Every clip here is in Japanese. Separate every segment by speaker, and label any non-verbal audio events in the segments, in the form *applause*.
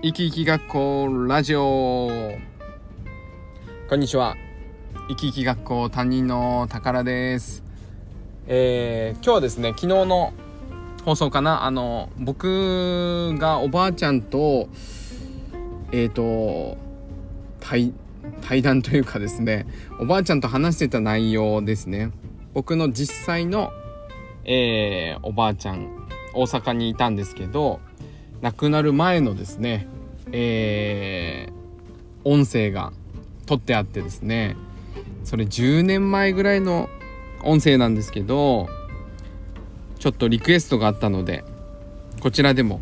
Speaker 1: 生き生き学校ラジオ。こんにちは。生き生き学校担任の宝です。えー、今日はですね昨日の放送かな。あの僕がおばあちゃんとえっ、ー、と対対談というかですねおばあちゃんと話してた内容ですね。僕の実際の、えー、おばあちゃん大阪にいたんですけど亡くなる前のですね、えー、音声が撮ってあってですねそれ10年前ぐらいの音声なんですけどちょっとリクエストがあったのでこちらでも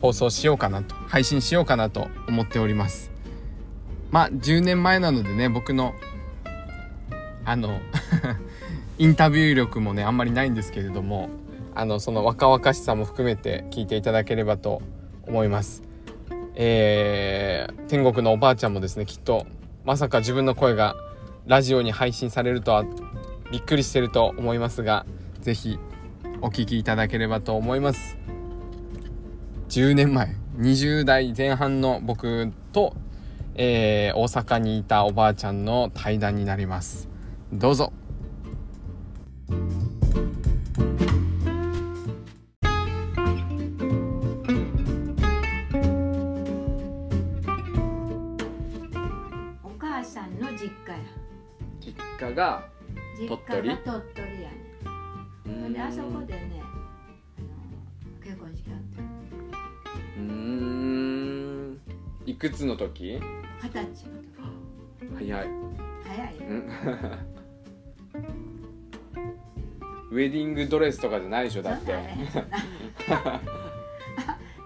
Speaker 1: 放送しようかなと配信しようかなと思っておりますまあ10年前なのでね僕のあの *laughs* インタビュー力もねあんまりないんですけれどもあのその若々しさも含めて聞いていただければと思います。えー、天国のおばあちゃんもですねきっとまさか自分の声がラジオに配信されるとはびっくりしてると思いますが是非お聴きいただければと思います。10年前20代前半の僕と、えー、大阪にいたおばあちゃんの対談になります。どうぞ。が鳥取？
Speaker 2: 鳥取やねであそこでねあの結婚式あった
Speaker 1: うん。いくつの時？
Speaker 2: 二十歳の時。
Speaker 1: 早い。
Speaker 2: 早い *laughs*
Speaker 1: ウェディングドレスとかじゃないでしょだって。*laughs*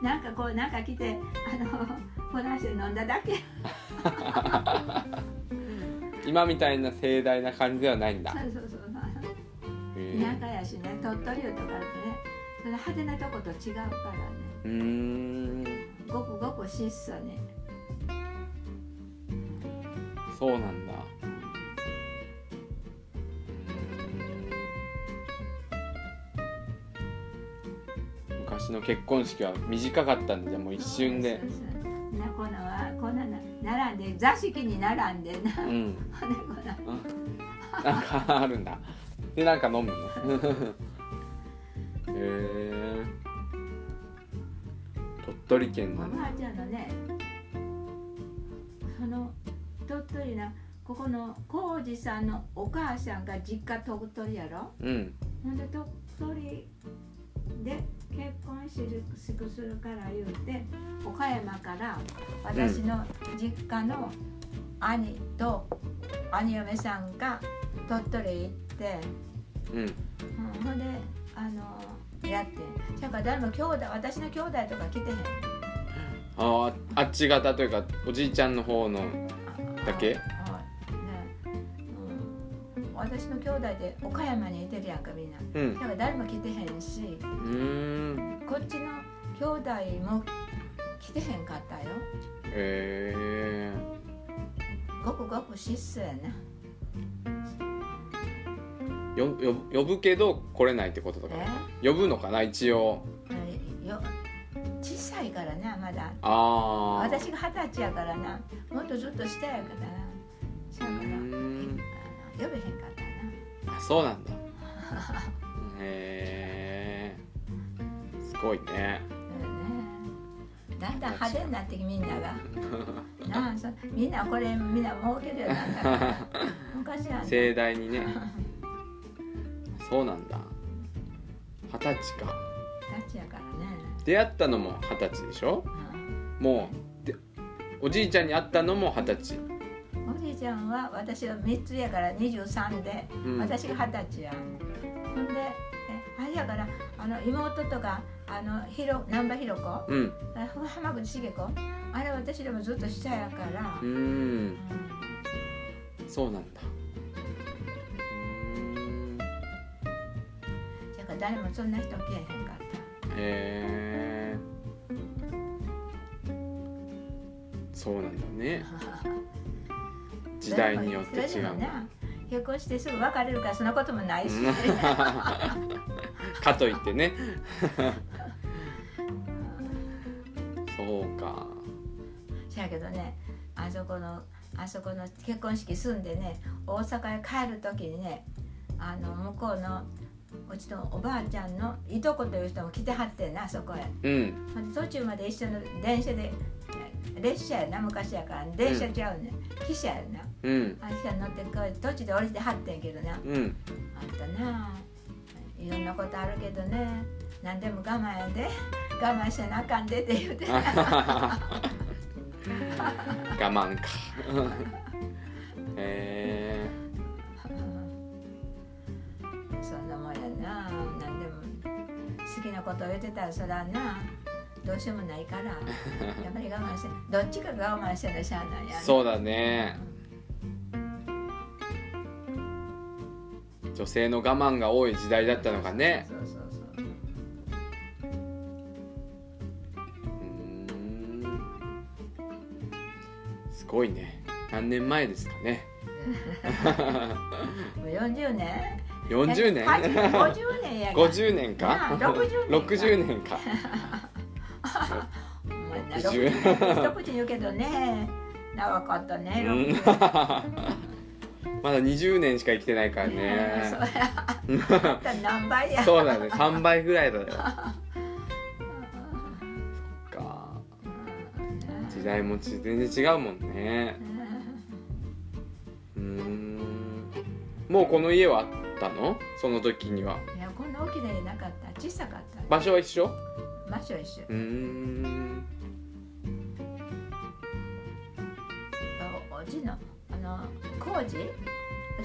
Speaker 2: なんかこうなんか来てあのフランスで飲んだだけ *laughs*
Speaker 1: 今みたいな盛大な感じではないんだ。
Speaker 2: そうそうそう。田舎やしね鳥取とかってねその派手なとこと違うからね。
Speaker 1: うん。
Speaker 2: ごくごく質素ね。
Speaker 1: そうなんだ。昔の結婚式は短かったんでもう一瞬で。そうそうそう
Speaker 2: 並んで座敷に並んでな、うん、*laughs*
Speaker 1: なんかあるんだ。でなんか飲むの？*laughs* へえ鳥取県
Speaker 2: なおばあちゃんのねその鳥取なここの浩二さんのお母さんが実家鳥取やろ、
Speaker 1: うん、
Speaker 2: ほんで鳥取で結婚しくするから言うて岡山から私の実家の兄と兄嫁さんが鳥取行って、
Speaker 1: うん、うん、
Speaker 2: ほんであのやってだから誰も兄弟私の兄弟とか来てへん。
Speaker 1: ああっち方というかおじいちゃんの方のだけ？
Speaker 2: 私の兄弟で岡山にいてるやんかみんな、うん、だから誰も来てへんしこっちの兄弟も来てへんかったよ。
Speaker 1: へえ。
Speaker 2: ごくごく質素やな。
Speaker 1: よよ呼ぶけど来れないってことだから。呼ぶのかな一応。
Speaker 2: よ。小さいからなまだ。
Speaker 1: あ
Speaker 2: 私が二十歳やからな。もっとずっと下やからな
Speaker 1: そうなんだ。*laughs* へえ。すごいね。
Speaker 2: だんだん派手になってきみんなが。*laughs* なあそみんなこれみんな儲けるようになった。*laughs* 昔は、
Speaker 1: ね、盛大にね。そうなんだ。二十歳か。
Speaker 2: 二十歳やからね。
Speaker 1: 出会ったのも二十歳でしょ、うん、もうでおじいちゃんに会ったのも二十歳
Speaker 2: ちゃんは私は3つやから23で、うん、私が二十歳やほんでえあれやからあの妹とかあのひろ難波ひろ子、うん、浜口茂子？あれ私でもずっと下やから。
Speaker 1: うん、そうなんだ。
Speaker 2: じゃから誰もそんな人来えへんかった。へ
Speaker 1: えそうなんだね *laughs* 時代によって違う
Speaker 2: 結婚してすぐ別れるからそんなこともないし。*laughs*
Speaker 1: かといってね。そ *laughs* そうか。
Speaker 2: せやけどねあそこのあそこの結婚式住んでね大阪へ帰る時にねあの向こうのうちのおばあちゃんのいとこという人も来てはってんなあそこへ、
Speaker 1: うん、
Speaker 2: 途中まで一緒の電車で列車やな昔やから。電車ちゃうね、うん、汽車やな、
Speaker 1: うん、
Speaker 2: あ汽車乗ってこ途中で降りてはってんけどな、
Speaker 1: うん、
Speaker 2: あったな。いろんなことあるけどね。何でも我慢やで。我慢しなあかんでって言うて。我
Speaker 1: 慢か。*laughs* へえ。
Speaker 2: そんなもんやな。何でも好きなことを言ってたらそらなどうしようもないからやっぱり我慢して *laughs* どっちかが我慢してのしゃあないや、ね、
Speaker 1: そうだね、女性の我慢が多い時代だったのかね。
Speaker 2: そうそうそう
Speaker 1: すごいね。何年前ですかね。*laughs*
Speaker 2: もう40年。
Speaker 1: 40年
Speaker 2: ？50年や
Speaker 1: 50年か
Speaker 2: ？60
Speaker 1: 年か。
Speaker 2: 60年一口に言うけどね。長かったね、うん、*laughs*
Speaker 1: まだ20年しか生きてないからね。
Speaker 2: そうや。何倍や。
Speaker 1: そうだね3倍ぐらいだよ。*laughs* 時代も全然違うもんね。うん。もうこの家はあったの？その時には。
Speaker 2: いやこんな大きな家なかった。小さかった。
Speaker 1: 場所は一緒？
Speaker 2: 場所は一緒。
Speaker 1: うん
Speaker 2: おじのあの工事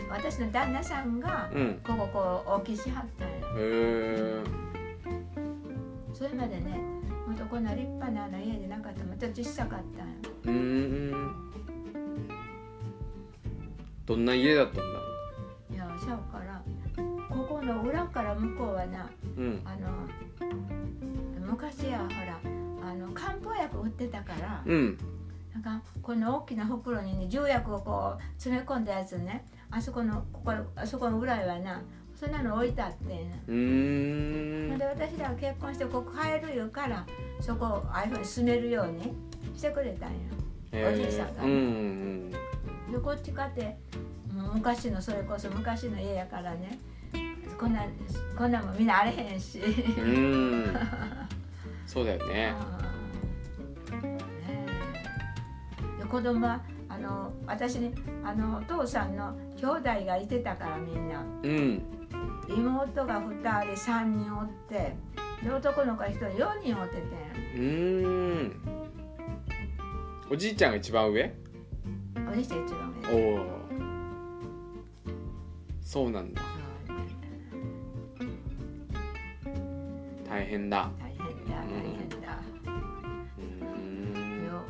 Speaker 2: 私の旦那さんが、こここう大きしはったんや。へ
Speaker 1: え。
Speaker 2: それまでねほんとこんな立派なの家でなかったまた小さかったんや。
Speaker 1: うん。どんな家だったんだ
Speaker 2: いやしゃうからここの裏から向こうはな、
Speaker 1: うん、
Speaker 2: あの昔はほらあの漢方薬売ってたから、
Speaker 1: うん
Speaker 2: かこの大きな袋にね重薬をこう詰め込んだやつね。あそこのここあそこの裏はなそんなの置いてあって
Speaker 1: うん。
Speaker 2: で私らが結婚してここ帰る言うからそこをああいうふうに住めるようにしてくれたんや。おじいさんが、ね、
Speaker 1: うんで
Speaker 2: こっちかって昔のそれこそ昔の家やからね。こんなこんなもみんなあれへんし。
Speaker 1: うん。そうだよね。ね *laughs*
Speaker 2: で子供はあの私にあのお父さんの兄弟がいてたからみんな、
Speaker 1: うん、
Speaker 2: 妹が2人3人おってで男の子が1人4人おってて
Speaker 1: うん。おじいちゃんが一番上？
Speaker 2: おじいちゃん一番
Speaker 1: 上。おおそうなんだ。大変だ。
Speaker 2: 大変だ大変だ、うん、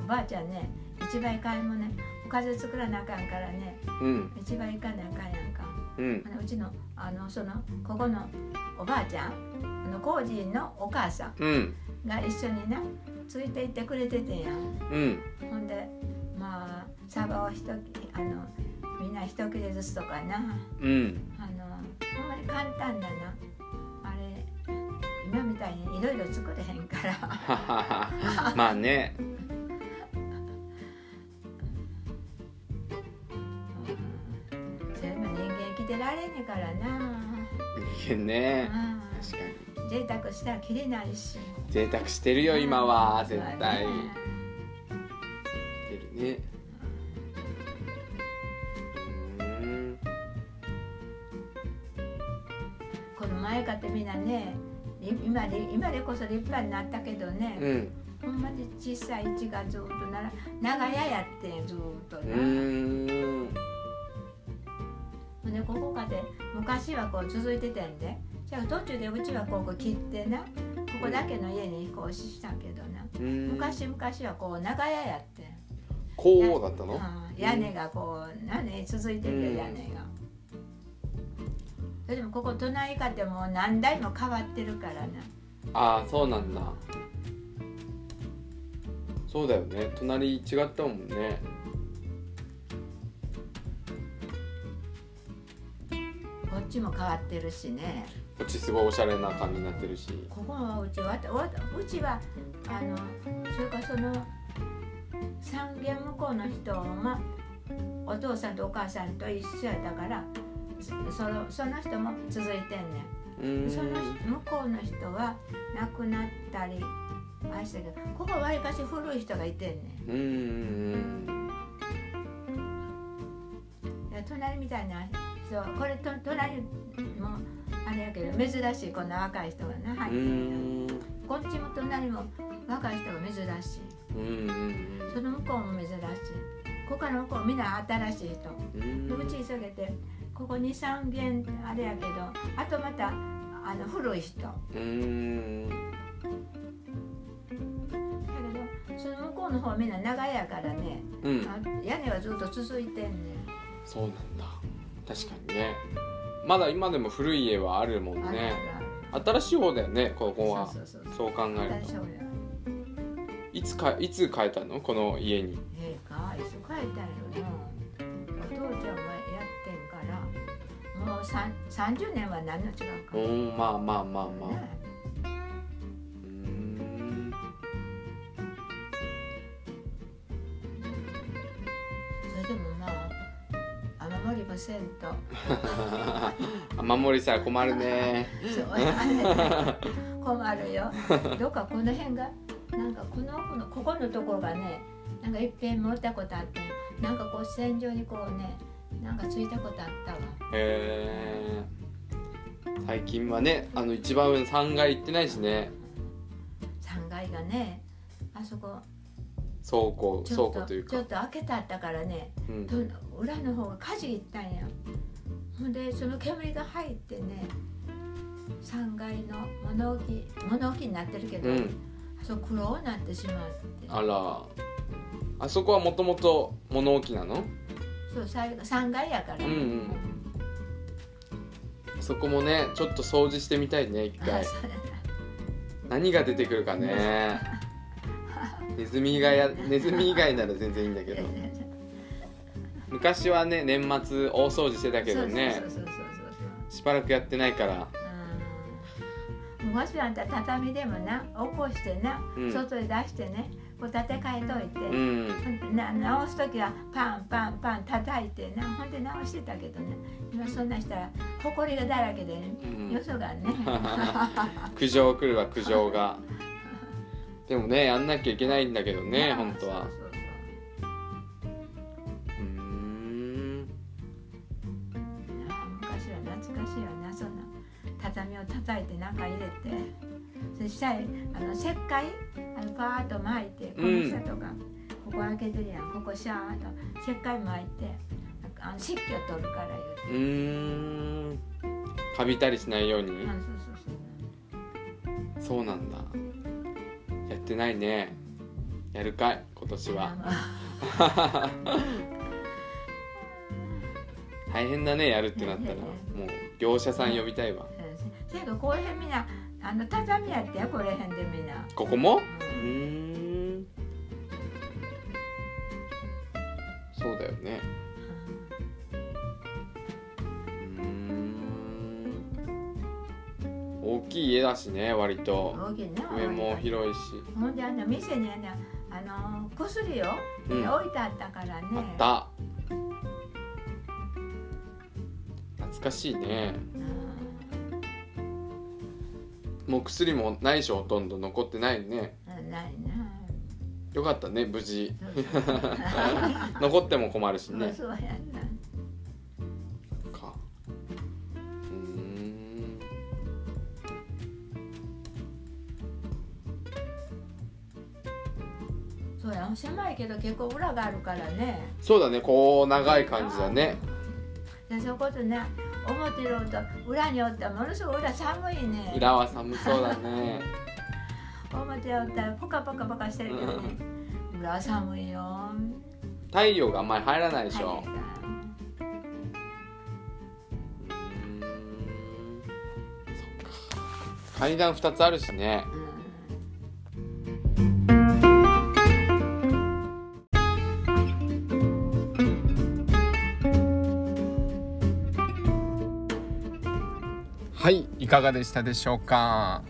Speaker 2: おばあちゃんね一倍買い物ねおかず作らなあかんからね、
Speaker 1: うん、
Speaker 2: 一番行かなあかんやんか、
Speaker 1: うん、
Speaker 2: あのうちのあのそのここのおばあちゃんあのコージーのお母さんが一緒になついていってくれててんやん、
Speaker 1: うん、
Speaker 2: ほんでまあサバを一あのみんな一切れずつとかな、
Speaker 1: うん、
Speaker 2: あのほんまに簡単だな。あれ今みたいにいろいろ作れへんから。
Speaker 1: まあね
Speaker 2: てられねえからな。
Speaker 1: 人間ね。確か
Speaker 2: に。贅沢したらきれないし。
Speaker 1: 贅沢してるよ今は。絶対、ね、てるね。
Speaker 2: この前かってみんなね。今で今でこそ立派になったけどね、
Speaker 1: うん、
Speaker 2: ほんまに小さい血がずっとなら長屋やってずっとな。でここかで昔はこう続いてたんで。じゃあ途中でうちはここ切ってな。ここだけの家にこうしたけどな。昔々はこう長屋やって
Speaker 1: こうだったの、
Speaker 2: 屋根がこう屋根続いてる屋根が。それでもここ隣かってもう何代も変わってるからな。
Speaker 1: ああそうなんだ。そうだよね。隣違ったもんね
Speaker 2: ちちも変わってるしね。
Speaker 1: こっちすごいおしゃれな感じになってるし。
Speaker 2: ここのうちわたわたうちはあのそれからその三軒向こうの人はお父さんとお母さんと一緒やったからそのその人も続いてんねん。その向こうの人は亡くなったりあしたけどここわりかし古い人がいてんねん。うん隣みたいな人これと隣もあれやけど珍しいこんな若い人がね入ってるこっちも隣も若い人が珍しい。その向こうも珍しい。ここから向こうみんな新しい人。うち急げてここ23軒あれやけどあとまたあの古い人。だけどその向こうの方はみんな長屋からね、うん、屋根はずっと続いてんね
Speaker 1: そうなんだ確かにね。まだ今でも古い家はあるもんね。新しい方だよねここは。そう考えると。いつかいつ帰ったの？この家に。
Speaker 2: ええか？いつ帰ったんやろなお父ちゃんがやってんから。もう30年は何の違うか。
Speaker 1: うんまあまあまあまあ、ね。
Speaker 2: ませんと。
Speaker 1: 雨漏りしたら困るね。
Speaker 2: 困るよ。どっかこの辺がなんかこのこのここのところがねなんかいっぺん持ったことあってなんかこう線状にこうねなんかついたことあったわ。へ
Speaker 1: え最近はねあの一番上の3階行ってないしね。
Speaker 2: 3階がねあそこ
Speaker 1: 倉庫倉庫というか。
Speaker 2: ちょっと開けてあったからね、うん、裏の方が火事いったんや。ほんでその煙が入ってね3階の物置物置になってるけど、うん、あそこ黒になってしまって。
Speaker 1: あら。あそこはもともと物置なの？
Speaker 2: そう3階やから、うんうん、
Speaker 1: そこもねちょっと掃除してみたいね一回。何が出てくるかね *laughs* ネズミ以外やネズミ以外なら全然いいんだけど。昔はね年末大掃除してたけどね。しばらくやってないから。
Speaker 2: もしあんた畳でもな起こしてな、うん、外で出してねこう立て替えといて、うん、な直す時はパンパンパン叩いてなほんで直してたけどね。今そんなしたらほこりがだらけでね、うん、よそがね。
Speaker 1: 苦情来るわ苦情が *laughs* でもねやんなきゃいけないんだけどね本当は。
Speaker 2: うん。昔は懐かしいわなそんな。畳を叩いて中入れて。そしたらあの石灰あのパーッと巻いてこの下とか、ここ開けてるやんここシャーッと。石灰巻いてあの湿気を取るから言ううん。
Speaker 1: かびたりしないようにそうそうそう。そうなんだ。やってないね。やるかい今年は。*laughs* 大変だねやるってなったら。もう業者さん呼びたいわ。
Speaker 2: せやけどこれへんみんなあの畳やってやこれへんでみんな。
Speaker 1: ここも？うんだしね割と。大きいね上も広いし。
Speaker 2: ほんであの店にあの薬を、うん、置いてあったからね。
Speaker 1: あった。懐かしいね、うん、もう薬もないしほとんど残ってないね。
Speaker 2: ないな
Speaker 1: よかったね無事。*laughs* 残っても困るしね。そうやな
Speaker 2: 狭いけど結構裏があるからね。
Speaker 1: そうだね。こう長い感じだね。
Speaker 2: でそことね表におると裏におったらものすごい裏寒いね。
Speaker 1: 裏は寒そうだね。*laughs*
Speaker 2: 表おったらポカポカポカしてるけどね。裏は寒いよ。
Speaker 1: 太陽があんまり入らないでしょ、階段2つあるしね、うん
Speaker 3: はい。いかがでしたでしょうか？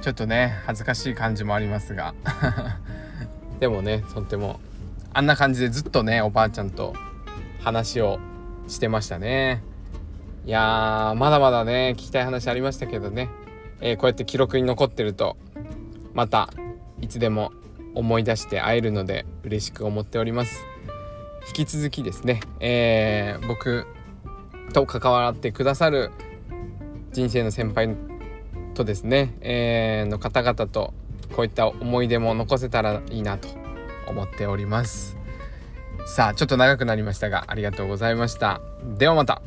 Speaker 3: ちょっとね恥ずかしい感じもありますが。*laughs* でもねとってもあんな感じでずっとねおばあちゃんと話をしてましたね。いやーまだまだね聞きたい話ありましたけどね、えー、こうやって記録に残ってるとまたいつでも思い出して会えるので嬉しく思っております。引き続きですね、えー、僕と関わってくださる人生の先輩とですね、えー、の方々とこういった思い出も残せたらいいなと思っております。さあちょっと長くなりましたがありがとうございました。ではまた。